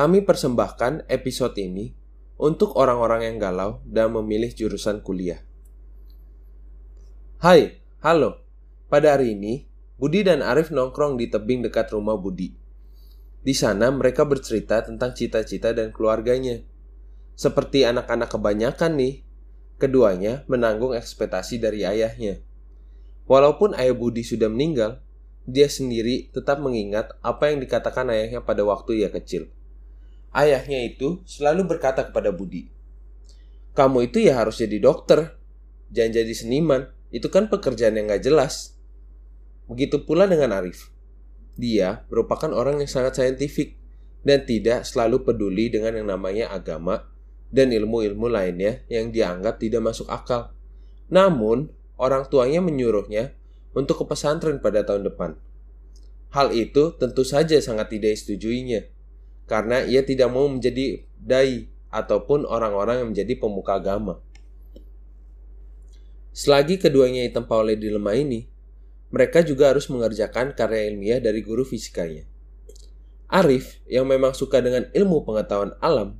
kami persembahkan episode ini untuk orang-orang yang galau dan memilih jurusan kuliah. Hai, halo. Pada hari ini, Budi dan Arif nongkrong di tebing dekat rumah Budi. Di sana mereka bercerita tentang cita-cita dan keluarganya. Seperti anak-anak kebanyakan nih, keduanya menanggung ekspektasi dari ayahnya. Walaupun ayah Budi sudah meninggal, dia sendiri tetap mengingat apa yang dikatakan ayahnya pada waktu ia kecil. Ayahnya itu selalu berkata kepada Budi, "Kamu itu ya harus jadi dokter, jangan jadi seniman. Itu kan pekerjaan yang gak jelas." Begitu pula dengan Arif. Dia merupakan orang yang sangat saintifik dan tidak selalu peduli dengan yang namanya agama dan ilmu-ilmu lainnya yang dianggap tidak masuk akal. Namun, orang tuanya menyuruhnya untuk ke pesantren pada tahun depan. Hal itu tentu saja sangat tidak disetujuinya, karena ia tidak mau menjadi dai ataupun orang-orang yang menjadi pemuka agama. Selagi keduanya ditempa oleh dilema ini, mereka juga harus mengerjakan karya ilmiah dari guru fisikanya. Arif, yang memang suka dengan ilmu pengetahuan alam,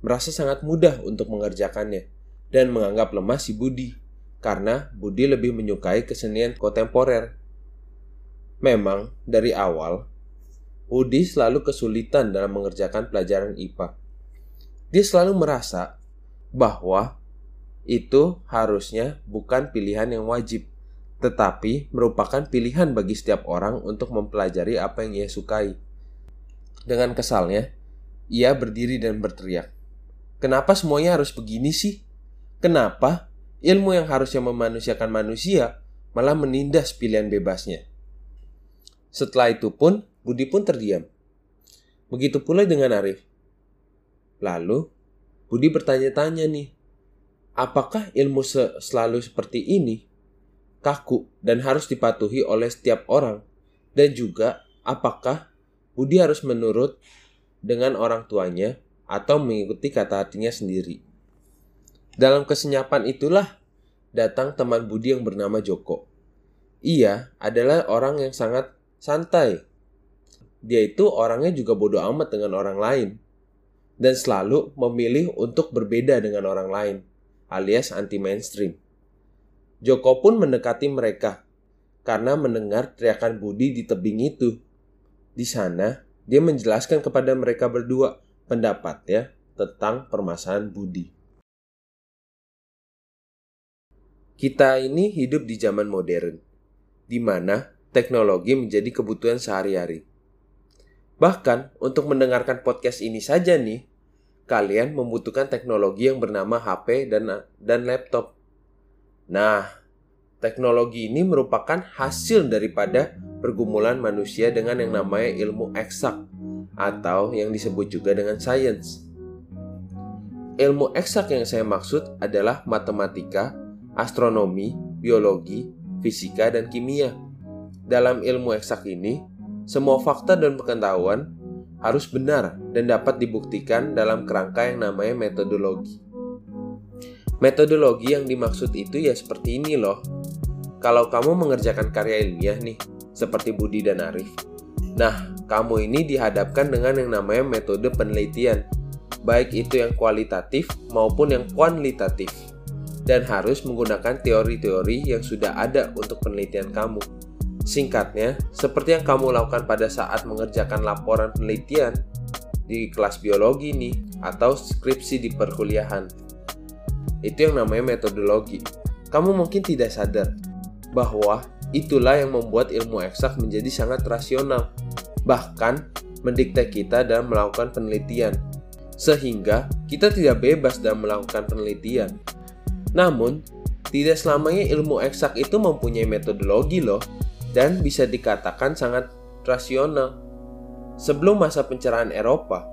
merasa sangat mudah untuk mengerjakannya dan menganggap lemah si Budi karena Budi lebih menyukai kesenian kontemporer. Memang dari awal Budi selalu kesulitan dalam mengerjakan pelajaran IPA. Dia selalu merasa bahwa itu harusnya bukan pilihan yang wajib, tetapi merupakan pilihan bagi setiap orang untuk mempelajari apa yang ia sukai. Dengan kesalnya, ia berdiri dan berteriak, Kenapa semuanya harus begini sih? Kenapa ilmu yang harusnya memanusiakan manusia malah menindas pilihan bebasnya? Setelah itu pun, Budi pun terdiam. Begitu pula dengan Arif. Lalu, Budi bertanya-tanya nih, apakah ilmu se selalu seperti ini? Kaku dan harus dipatuhi oleh setiap orang? Dan juga, apakah Budi harus menurut dengan orang tuanya atau mengikuti kata hatinya sendiri. Dalam kesenyapan itulah datang teman Budi yang bernama Joko. Ia adalah orang yang sangat santai. Dia itu orangnya juga bodoh amat dengan orang lain dan selalu memilih untuk berbeda dengan orang lain, alias anti mainstream. Joko pun mendekati mereka karena mendengar teriakan Budi di tebing itu. Di sana, dia menjelaskan kepada mereka berdua pendapat ya tentang permasalahan budi. Kita ini hidup di zaman modern, di mana teknologi menjadi kebutuhan sehari-hari. Bahkan untuk mendengarkan podcast ini saja nih, kalian membutuhkan teknologi yang bernama HP dan dan laptop. Nah, teknologi ini merupakan hasil daripada pergumulan manusia dengan yang namanya ilmu eksak atau yang disebut juga dengan sains. Ilmu eksak yang saya maksud adalah matematika, astronomi, biologi, fisika, dan kimia. Dalam ilmu eksak ini, semua fakta dan pengetahuan harus benar dan dapat dibuktikan dalam kerangka yang namanya metodologi. Metodologi yang dimaksud itu ya seperti ini loh. Kalau kamu mengerjakan karya ilmiah nih, seperti Budi dan Arif, Nah, kamu ini dihadapkan dengan yang namanya metode penelitian, baik itu yang kualitatif maupun yang kuantitatif, dan harus menggunakan teori-teori yang sudah ada untuk penelitian kamu. Singkatnya, seperti yang kamu lakukan pada saat mengerjakan laporan penelitian di kelas biologi nih, atau skripsi di perkuliahan. Itu yang namanya metodologi. Kamu mungkin tidak sadar bahwa itulah yang membuat ilmu eksak menjadi sangat rasional bahkan mendikte kita dalam melakukan penelitian, sehingga kita tidak bebas dalam melakukan penelitian. Namun, tidak selamanya ilmu eksak itu mempunyai metodologi loh, dan bisa dikatakan sangat rasional. Sebelum masa pencerahan Eropa,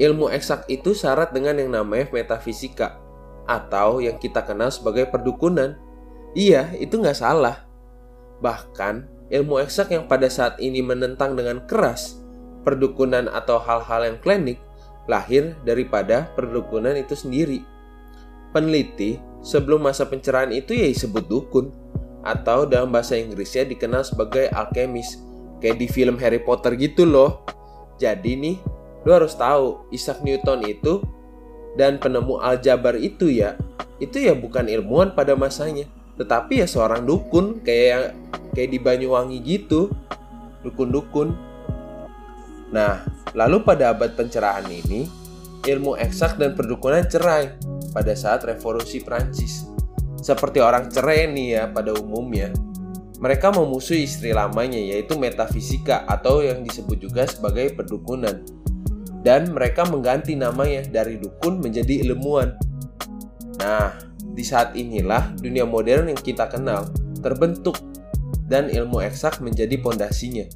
ilmu eksak itu syarat dengan yang namanya metafisika, atau yang kita kenal sebagai perdukunan. Iya, itu nggak salah. Bahkan, ilmu eksak yang pada saat ini menentang dengan keras perdukunan atau hal-hal yang klinik lahir daripada perdukunan itu sendiri. Peneliti sebelum masa pencerahan itu ya disebut dukun atau dalam bahasa Inggrisnya dikenal sebagai alkemis kayak di film Harry Potter gitu loh. Jadi nih Lu harus tahu Isaac Newton itu dan penemu aljabar itu ya, itu ya bukan ilmuwan pada masanya, tetapi ya seorang dukun kayak kayak di Banyuwangi gitu. Dukun-dukun. Nah, lalu pada abad pencerahan ini, ilmu eksak dan perdukunan cerai pada saat revolusi Prancis. Seperti orang cerai nih ya pada umumnya. Mereka memusuhi istri lamanya yaitu metafisika atau yang disebut juga sebagai perdukunan. Dan mereka mengganti namanya dari dukun menjadi ilmuwan. Nah, di saat inilah dunia modern yang kita kenal terbentuk dan ilmu eksak menjadi pondasinya.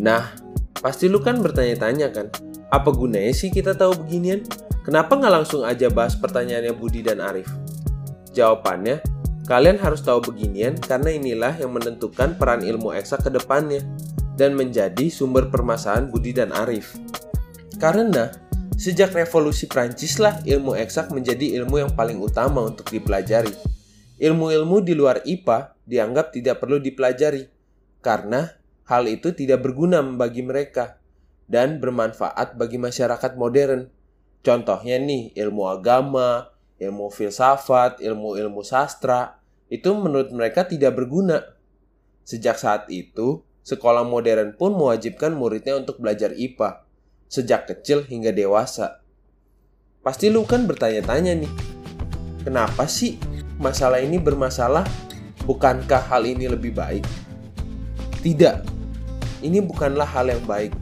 Nah, pasti lu kan bertanya-tanya kan, apa gunanya sih kita tahu beginian? Kenapa nggak langsung aja bahas pertanyaannya Budi dan Arif? Jawabannya, kalian harus tahu beginian karena inilah yang menentukan peran ilmu eksak ke depannya dan menjadi sumber permasalahan Budi dan Arif. Karena sejak revolusi Prancis lah ilmu eksak menjadi ilmu yang paling utama untuk dipelajari. Ilmu-ilmu di luar IPA dianggap tidak perlu dipelajari karena hal itu tidak berguna bagi mereka dan bermanfaat bagi masyarakat modern. Contohnya nih, ilmu agama, ilmu filsafat, ilmu-ilmu sastra, itu menurut mereka tidak berguna. Sejak saat itu, sekolah modern pun mewajibkan muridnya untuk belajar IPA, sejak kecil hingga dewasa. Pasti lu kan bertanya-tanya nih, kenapa sih masalah ini bermasalah? Bukankah hal ini lebih baik? Tidak, ini bukanlah hal yang baik,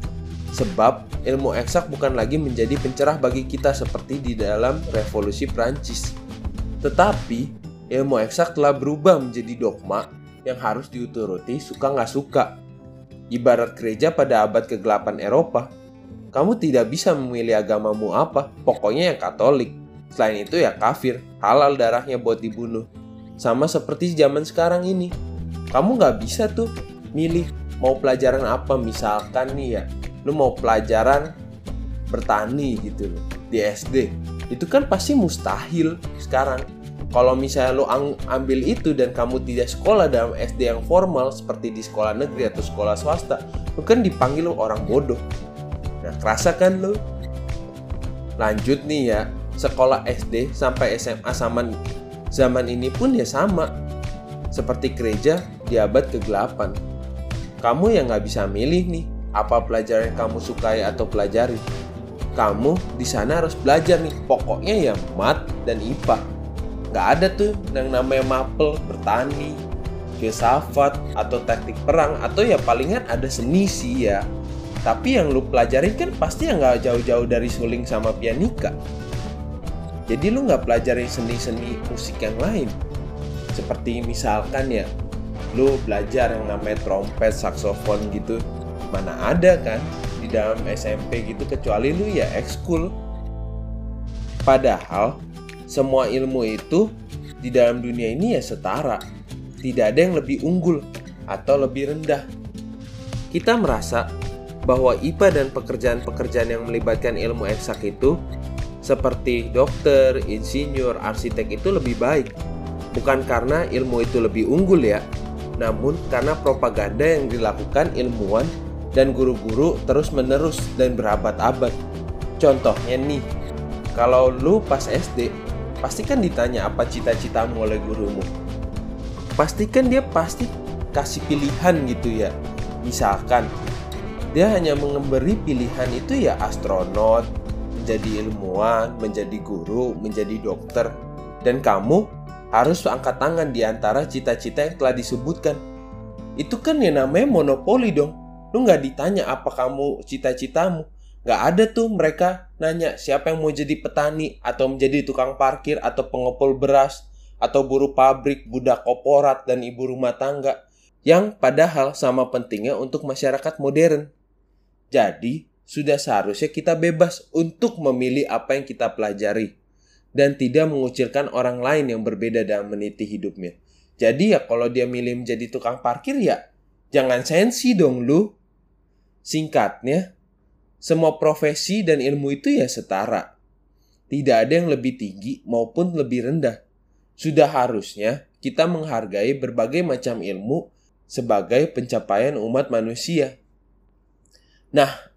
sebab ilmu eksak bukan lagi menjadi pencerah bagi kita seperti di dalam revolusi Prancis. Tetapi, ilmu eksak telah berubah menjadi dogma yang harus diuturuti suka nggak suka. Ibarat gereja pada abad ke-8 Eropa, kamu tidak bisa memilih agamamu apa, pokoknya yang katolik. Selain itu ya kafir, halal darahnya buat dibunuh. Sama seperti zaman sekarang ini. Kamu nggak bisa tuh milih mau pelajaran apa misalkan nih ya lu mau pelajaran bertani gitu loh di SD itu kan pasti mustahil sekarang. Kalau misalnya lu ambil itu dan kamu tidak sekolah dalam SD yang formal seperti di sekolah negeri atau sekolah swasta lu kan dipanggil lu orang bodoh. Nah kerasa kan lu? Lanjut nih ya sekolah SD sampai SMA zaman zaman ini pun ya sama. Seperti gereja di abad ke-8 kamu yang nggak bisa milih nih apa pelajaran yang kamu sukai atau pelajari. Kamu di sana harus belajar nih, pokoknya ya mat dan IPA. Gak ada tuh yang namanya mapel, bertani, filsafat, atau teknik perang, atau ya palingan ada seni sih ya. Tapi yang lu pelajarin kan pasti yang gak jauh-jauh dari suling sama pianika. Jadi lu gak pelajari seni-seni musik yang lain. Seperti misalkan ya, lu belajar yang namanya trompet, saksofon gitu mana ada kan di dalam SMP gitu kecuali lu ya ekskul. Padahal semua ilmu itu di dalam dunia ini ya setara. Tidak ada yang lebih unggul atau lebih rendah. Kita merasa bahwa IPA dan pekerjaan-pekerjaan yang melibatkan ilmu eksak itu seperti dokter, insinyur, arsitek itu lebih baik. Bukan karena ilmu itu lebih unggul ya, namun karena propaganda yang dilakukan ilmuwan dan guru-guru terus-menerus dan berabad-abad. Contohnya nih, kalau lu pas SD, pasti kan ditanya apa cita-citamu oleh gurumu. Pastikan dia pasti kasih pilihan gitu ya. Misalkan, dia hanya memberi pilihan itu ya astronot, menjadi ilmuwan, menjadi guru, menjadi dokter. Dan kamu harus angkat tangan di antara cita-cita yang telah disebutkan. Itu kan ya namanya monopoli dong Lu nggak ditanya apa kamu cita-citamu. Nggak ada tuh mereka nanya siapa yang mau jadi petani atau menjadi tukang parkir atau pengepul beras atau buruh pabrik, budak korporat, dan ibu rumah tangga yang padahal sama pentingnya untuk masyarakat modern. Jadi, sudah seharusnya kita bebas untuk memilih apa yang kita pelajari dan tidak mengucilkan orang lain yang berbeda dalam meniti hidupnya. Jadi ya kalau dia milih menjadi tukang parkir ya jangan sensi dong lu. Singkatnya, semua profesi dan ilmu itu ya setara. Tidak ada yang lebih tinggi maupun lebih rendah. Sudah harusnya kita menghargai berbagai macam ilmu sebagai pencapaian umat manusia. Nah,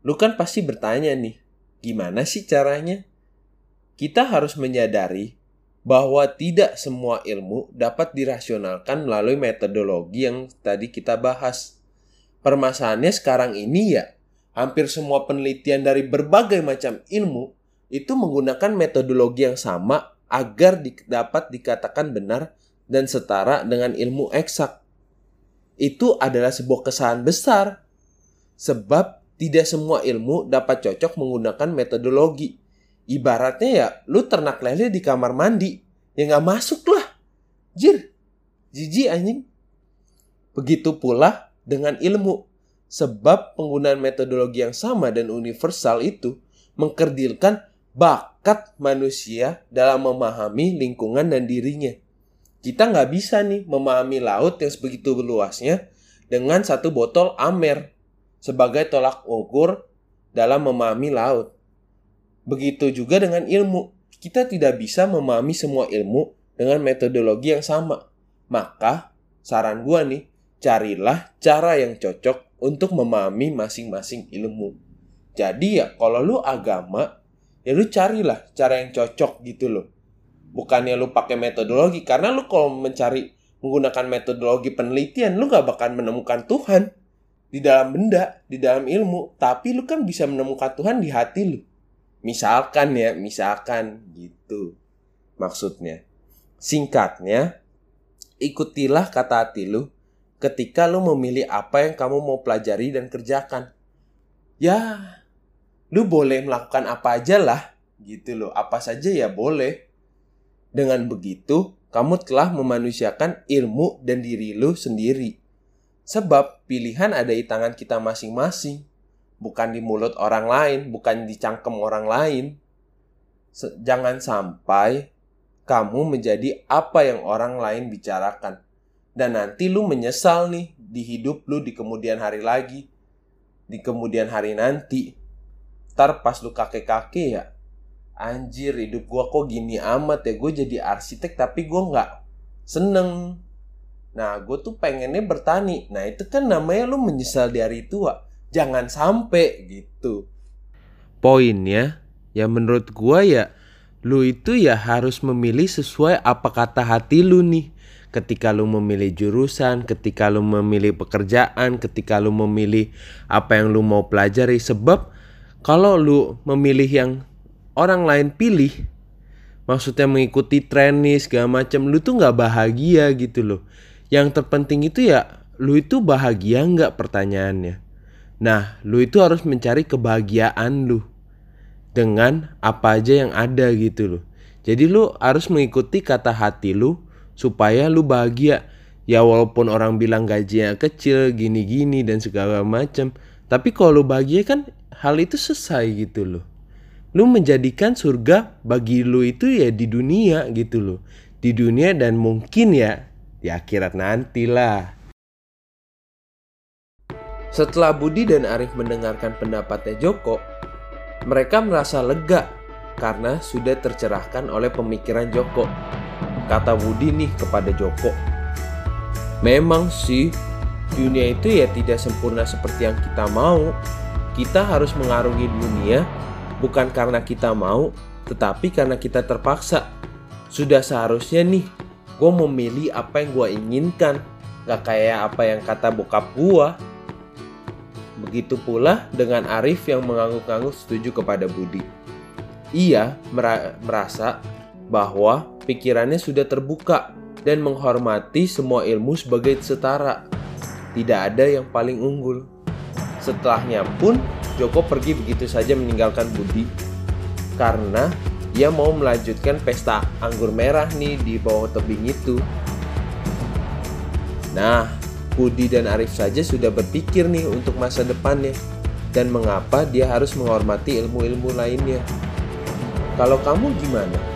Lu kan pasti bertanya nih, gimana sih caranya? Kita harus menyadari bahwa tidak semua ilmu dapat dirasionalkan melalui metodologi yang tadi kita bahas. Permasalahannya sekarang ini ya, hampir semua penelitian dari berbagai macam ilmu itu menggunakan metodologi yang sama agar di, dapat dikatakan benar dan setara dengan ilmu eksak. Itu adalah sebuah kesalahan besar. Sebab tidak semua ilmu dapat cocok menggunakan metodologi ibaratnya ya lu ternak lele di kamar mandi ya nggak masuk lah jir jijik anjing begitu pula dengan ilmu sebab penggunaan metodologi yang sama dan universal itu mengkerdilkan bakat manusia dalam memahami lingkungan dan dirinya. Kita nggak bisa nih memahami laut yang sebegitu luasnya dengan satu botol amer sebagai tolak ukur dalam memahami laut. Begitu juga dengan ilmu. Kita tidak bisa memahami semua ilmu dengan metodologi yang sama. Maka, saran gua nih, carilah cara yang cocok untuk memahami masing-masing ilmu. Jadi ya, kalau lu agama, ya lu carilah cara yang cocok gitu loh. Bukannya lu pakai metodologi, karena lu kalau mencari menggunakan metodologi penelitian, lu gak bakal menemukan Tuhan di dalam benda, di dalam ilmu. Tapi lu kan bisa menemukan Tuhan di hati lu. Misalkan ya, misalkan gitu. Maksudnya. Singkatnya, ikutilah kata hati lu ketika lu memilih apa yang kamu mau pelajari dan kerjakan. Ya, lu boleh melakukan apa aja lah, gitu loh. Apa saja ya boleh. Dengan begitu, kamu telah memanusiakan ilmu dan diri lu sendiri. Sebab pilihan ada di tangan kita masing-masing bukan di mulut orang lain, bukan di cangkem orang lain. Jangan sampai kamu menjadi apa yang orang lain bicarakan. Dan nanti lu menyesal nih di hidup lu di kemudian hari lagi. Di kemudian hari nanti. Ntar pas lu kakek-kakek ya. Anjir hidup gua kok gini amat ya. Gue jadi arsitek tapi gue nggak seneng. Nah gue tuh pengennya bertani. Nah itu kan namanya lu menyesal di hari tua jangan sampai gitu poinnya ya menurut gua ya lu itu ya harus memilih sesuai apa kata hati lu nih ketika lu memilih jurusan, ketika lu memilih pekerjaan, ketika lu memilih apa yang lu mau pelajari. Sebab kalau lu memilih yang orang lain pilih maksudnya mengikuti tren nih segala macam lu tuh nggak bahagia gitu loh. Yang terpenting itu ya lu itu bahagia nggak pertanyaannya? Nah, lu itu harus mencari kebahagiaan lu dengan apa aja yang ada gitu loh. Jadi lu harus mengikuti kata hati lu supaya lu bahagia. Ya walaupun orang bilang gajinya kecil gini-gini dan segala macam, tapi kalau lu bahagia kan hal itu selesai gitu loh. Lu menjadikan surga bagi lu itu ya di dunia gitu loh. Di dunia dan mungkin ya di akhirat nantilah. Setelah Budi dan Arif mendengarkan pendapatnya Joko, mereka merasa lega karena sudah tercerahkan oleh pemikiran Joko. Kata Budi nih kepada Joko, Memang sih, dunia itu ya tidak sempurna seperti yang kita mau. Kita harus mengarungi dunia bukan karena kita mau, tetapi karena kita terpaksa. Sudah seharusnya nih, gue memilih apa yang gue inginkan. Gak kayak apa yang kata bokap gue Begitu pula dengan Arif yang mengangguk-angguk setuju kepada Budi. Ia merasa bahwa pikirannya sudah terbuka dan menghormati semua ilmu sebagai setara. Tidak ada yang paling unggul. Setelahnya pun Joko pergi begitu saja meninggalkan Budi karena ia mau melanjutkan pesta anggur merah nih di bawah tebing itu. Nah, Budi dan Arif saja sudah berpikir nih untuk masa depannya dan mengapa dia harus menghormati ilmu-ilmu lainnya. Kalau kamu gimana?